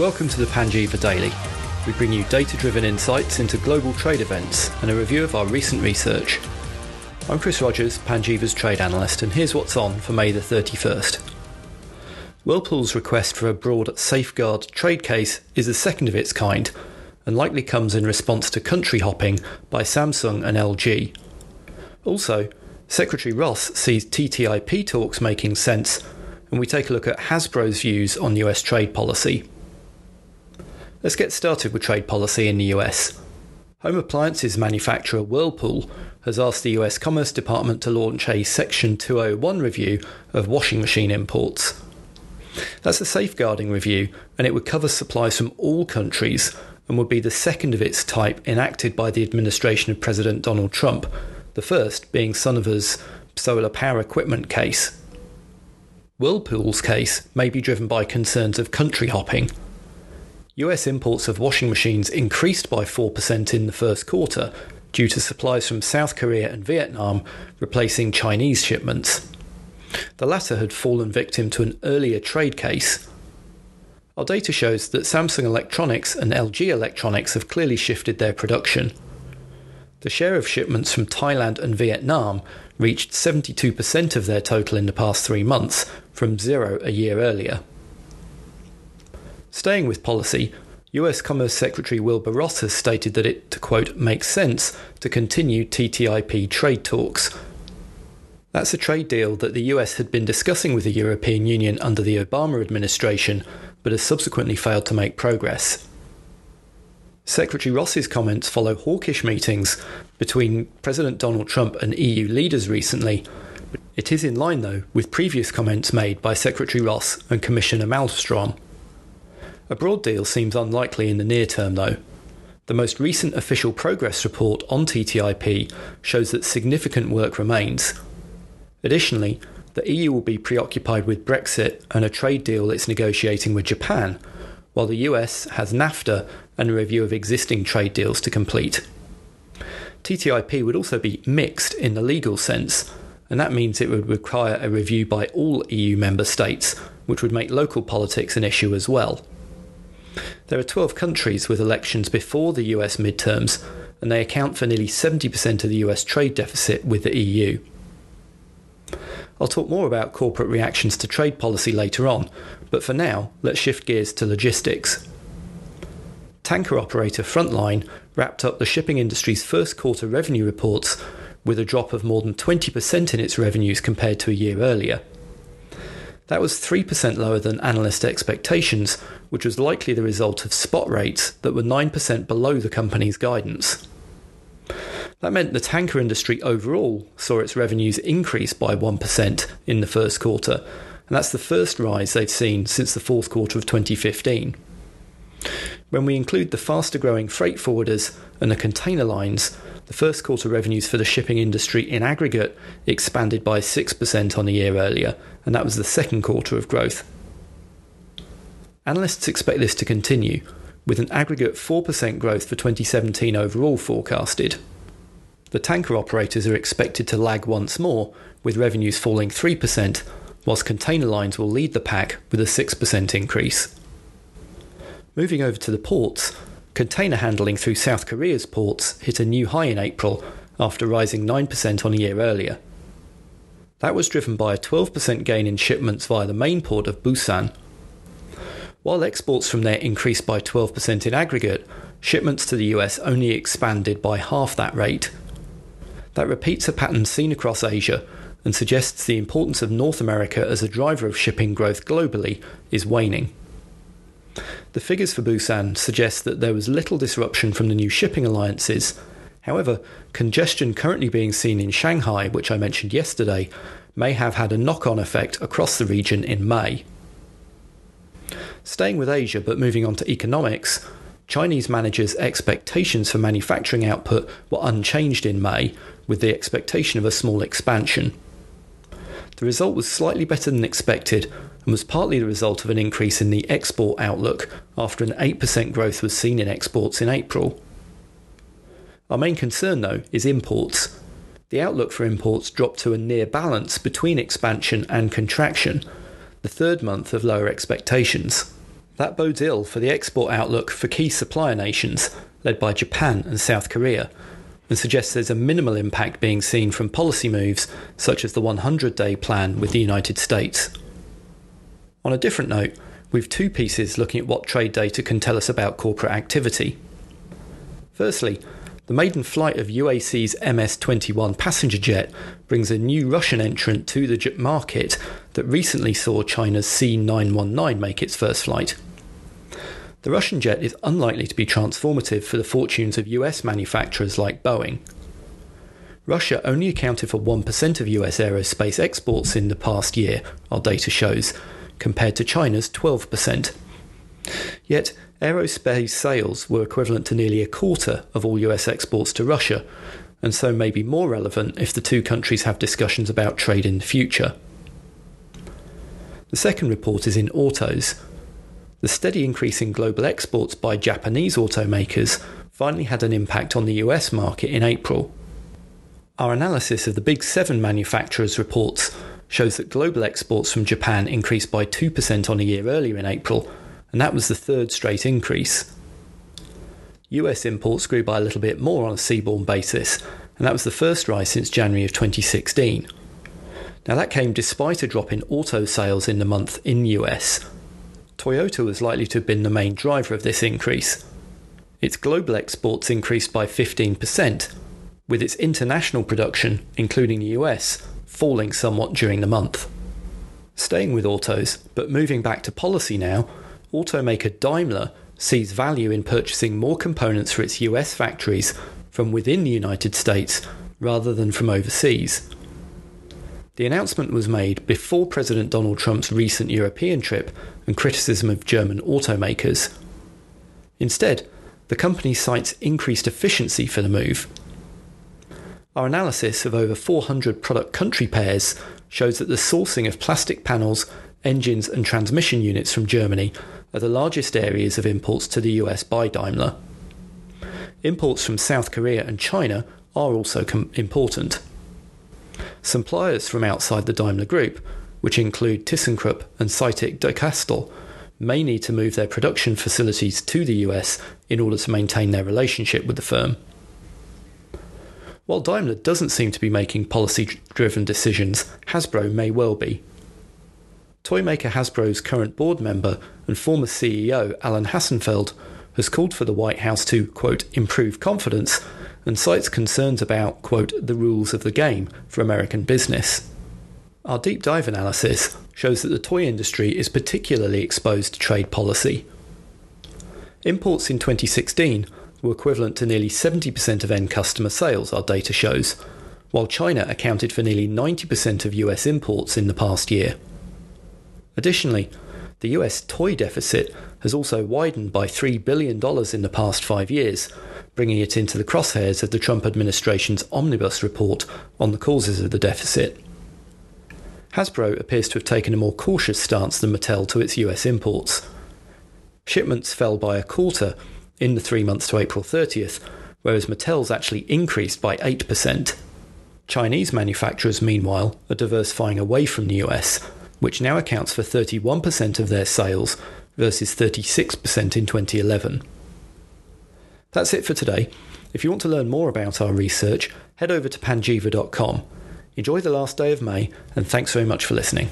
Welcome to the Panjiva Daily. We bring you data driven insights into global trade events and a review of our recent research. I'm Chris Rogers, Panjiva's trade analyst, and here's what's on for May the 31st. Whirlpool's request for a broad safeguard trade case is the second of its kind and likely comes in response to country hopping by Samsung and LG. Also, Secretary Ross sees TTIP talks making sense, and we take a look at Hasbro's views on US trade policy. Let's get started with trade policy in the US. Home appliances manufacturer Whirlpool has asked the US Commerce Department to launch a Section 201 review of washing machine imports. That's a safeguarding review, and it would cover supplies from all countries and would be the second of its type enacted by the administration of President Donald Trump, the first being Suniva's solar power equipment case. Whirlpool's case may be driven by concerns of country hopping US imports of washing machines increased by 4% in the first quarter due to supplies from South Korea and Vietnam replacing Chinese shipments. The latter had fallen victim to an earlier trade case. Our data shows that Samsung Electronics and LG Electronics have clearly shifted their production. The share of shipments from Thailand and Vietnam reached 72% of their total in the past three months, from zero a year earlier. Staying with policy, US Commerce Secretary Wilbur Ross has stated that it, to quote, makes sense to continue TTIP trade talks. That's a trade deal that the US had been discussing with the European Union under the Obama administration, but has subsequently failed to make progress. Secretary Ross's comments follow hawkish meetings between President Donald Trump and EU leaders recently. It is in line, though, with previous comments made by Secretary Ross and Commissioner Malmstrom. A broad deal seems unlikely in the near term, though. The most recent official progress report on TTIP shows that significant work remains. Additionally, the EU will be preoccupied with Brexit and a trade deal it's negotiating with Japan, while the US has NAFTA and a review of existing trade deals to complete. TTIP would also be mixed in the legal sense, and that means it would require a review by all EU member states, which would make local politics an issue as well. There are 12 countries with elections before the US midterms, and they account for nearly 70% of the US trade deficit with the EU. I'll talk more about corporate reactions to trade policy later on, but for now, let's shift gears to logistics. Tanker operator Frontline wrapped up the shipping industry's first quarter revenue reports with a drop of more than 20% in its revenues compared to a year earlier. That was 3% lower than analyst expectations, which was likely the result of spot rates that were 9% below the company's guidance. That meant the tanker industry overall saw its revenues increase by 1% in the first quarter, and that's the first rise they've seen since the fourth quarter of 2015. When we include the faster growing freight forwarders and the container lines, the first quarter revenues for the shipping industry in aggregate expanded by 6% on a year earlier, and that was the second quarter of growth. Analysts expect this to continue, with an aggregate 4% growth for 2017 overall forecasted. The tanker operators are expected to lag once more, with revenues falling 3%, whilst container lines will lead the pack with a 6% increase. Moving over to the ports, container handling through South Korea's ports hit a new high in April after rising 9% on a year earlier. That was driven by a 12% gain in shipments via the main port of Busan. While exports from there increased by 12% in aggregate, shipments to the US only expanded by half that rate. That repeats a pattern seen across Asia and suggests the importance of North America as a driver of shipping growth globally is waning. The figures for Busan suggest that there was little disruption from the new shipping alliances. However, congestion currently being seen in Shanghai, which I mentioned yesterday, may have had a knock on effect across the region in May. Staying with Asia but moving on to economics, Chinese managers' expectations for manufacturing output were unchanged in May, with the expectation of a small expansion. The result was slightly better than expected, and was partly the result of an increase in the export outlook after an 8% growth was seen in exports in April. Our main concern, though, is imports. The outlook for imports dropped to a near balance between expansion and contraction, the third month of lower expectations. That bodes ill for the export outlook for key supplier nations, led by Japan and South Korea, and suggests there's a minimal impact being seen from policy moves such as the 100 day plan with the United States. On a different note, we've two pieces looking at what trade data can tell us about corporate activity. Firstly, the maiden flight of UAC's MS 21 passenger jet brings a new Russian entrant to the jet market that recently saw China's C 919 make its first flight. The Russian jet is unlikely to be transformative for the fortunes of US manufacturers like Boeing. Russia only accounted for 1% of US aerospace exports in the past year, our data shows, compared to China's 12%. Yet, aerospace sales were equivalent to nearly a quarter of all US exports to Russia, and so may be more relevant if the two countries have discussions about trade in the future. The second report is in autos, the steady increase in global exports by Japanese automakers finally had an impact on the US market in April. Our analysis of the Big Seven manufacturers' reports shows that global exports from Japan increased by 2% on a year earlier in April, and that was the third straight increase. US imports grew by a little bit more on a seaborne basis, and that was the first rise since January of 2016. Now, that came despite a drop in auto sales in the month in US, Toyota was likely to have been the main driver of this increase. Its global exports increased by 15%, with its international production, including the US, falling somewhat during the month. Staying with autos, but moving back to policy now, automaker Daimler sees value in purchasing more components for its US factories from within the United States rather than from overseas. The announcement was made before President Donald Trump's recent European trip and criticism of German automakers. Instead, the company cites increased efficiency for the move. Our analysis of over 400 product country pairs shows that the sourcing of plastic panels, engines, and transmission units from Germany are the largest areas of imports to the US by Daimler. Imports from South Korea and China are also com- important. Suppliers from outside the Daimler Group, which include ThyssenKrupp and Zeitig DeCastel, may need to move their production facilities to the US in order to maintain their relationship with the firm. While Daimler doesn't seem to be making policy driven decisions, Hasbro may well be. Toymaker Hasbro's current board member and former CEO Alan Hassenfeld has called for the White House to, quote, improve confidence and cites concerns about, quote, the rules of the game for American business. Our deep dive analysis shows that the toy industry is particularly exposed to trade policy. Imports in 2016 were equivalent to nearly 70% of end customer sales, our data shows, while China accounted for nearly 90% of US imports in the past year. Additionally, the US toy deficit has also widened by $3 billion in the past five years, bringing it into the crosshairs of the Trump administration's omnibus report on the causes of the deficit. Hasbro appears to have taken a more cautious stance than Mattel to its US imports. Shipments fell by a quarter in the three months to April 30th, whereas Mattel's actually increased by 8%. Chinese manufacturers, meanwhile, are diversifying away from the US, which now accounts for 31% of their sales versus 36% in 2011. That's it for today. If you want to learn more about our research, head over to panjiva.com. Enjoy the last day of May, and thanks very much for listening.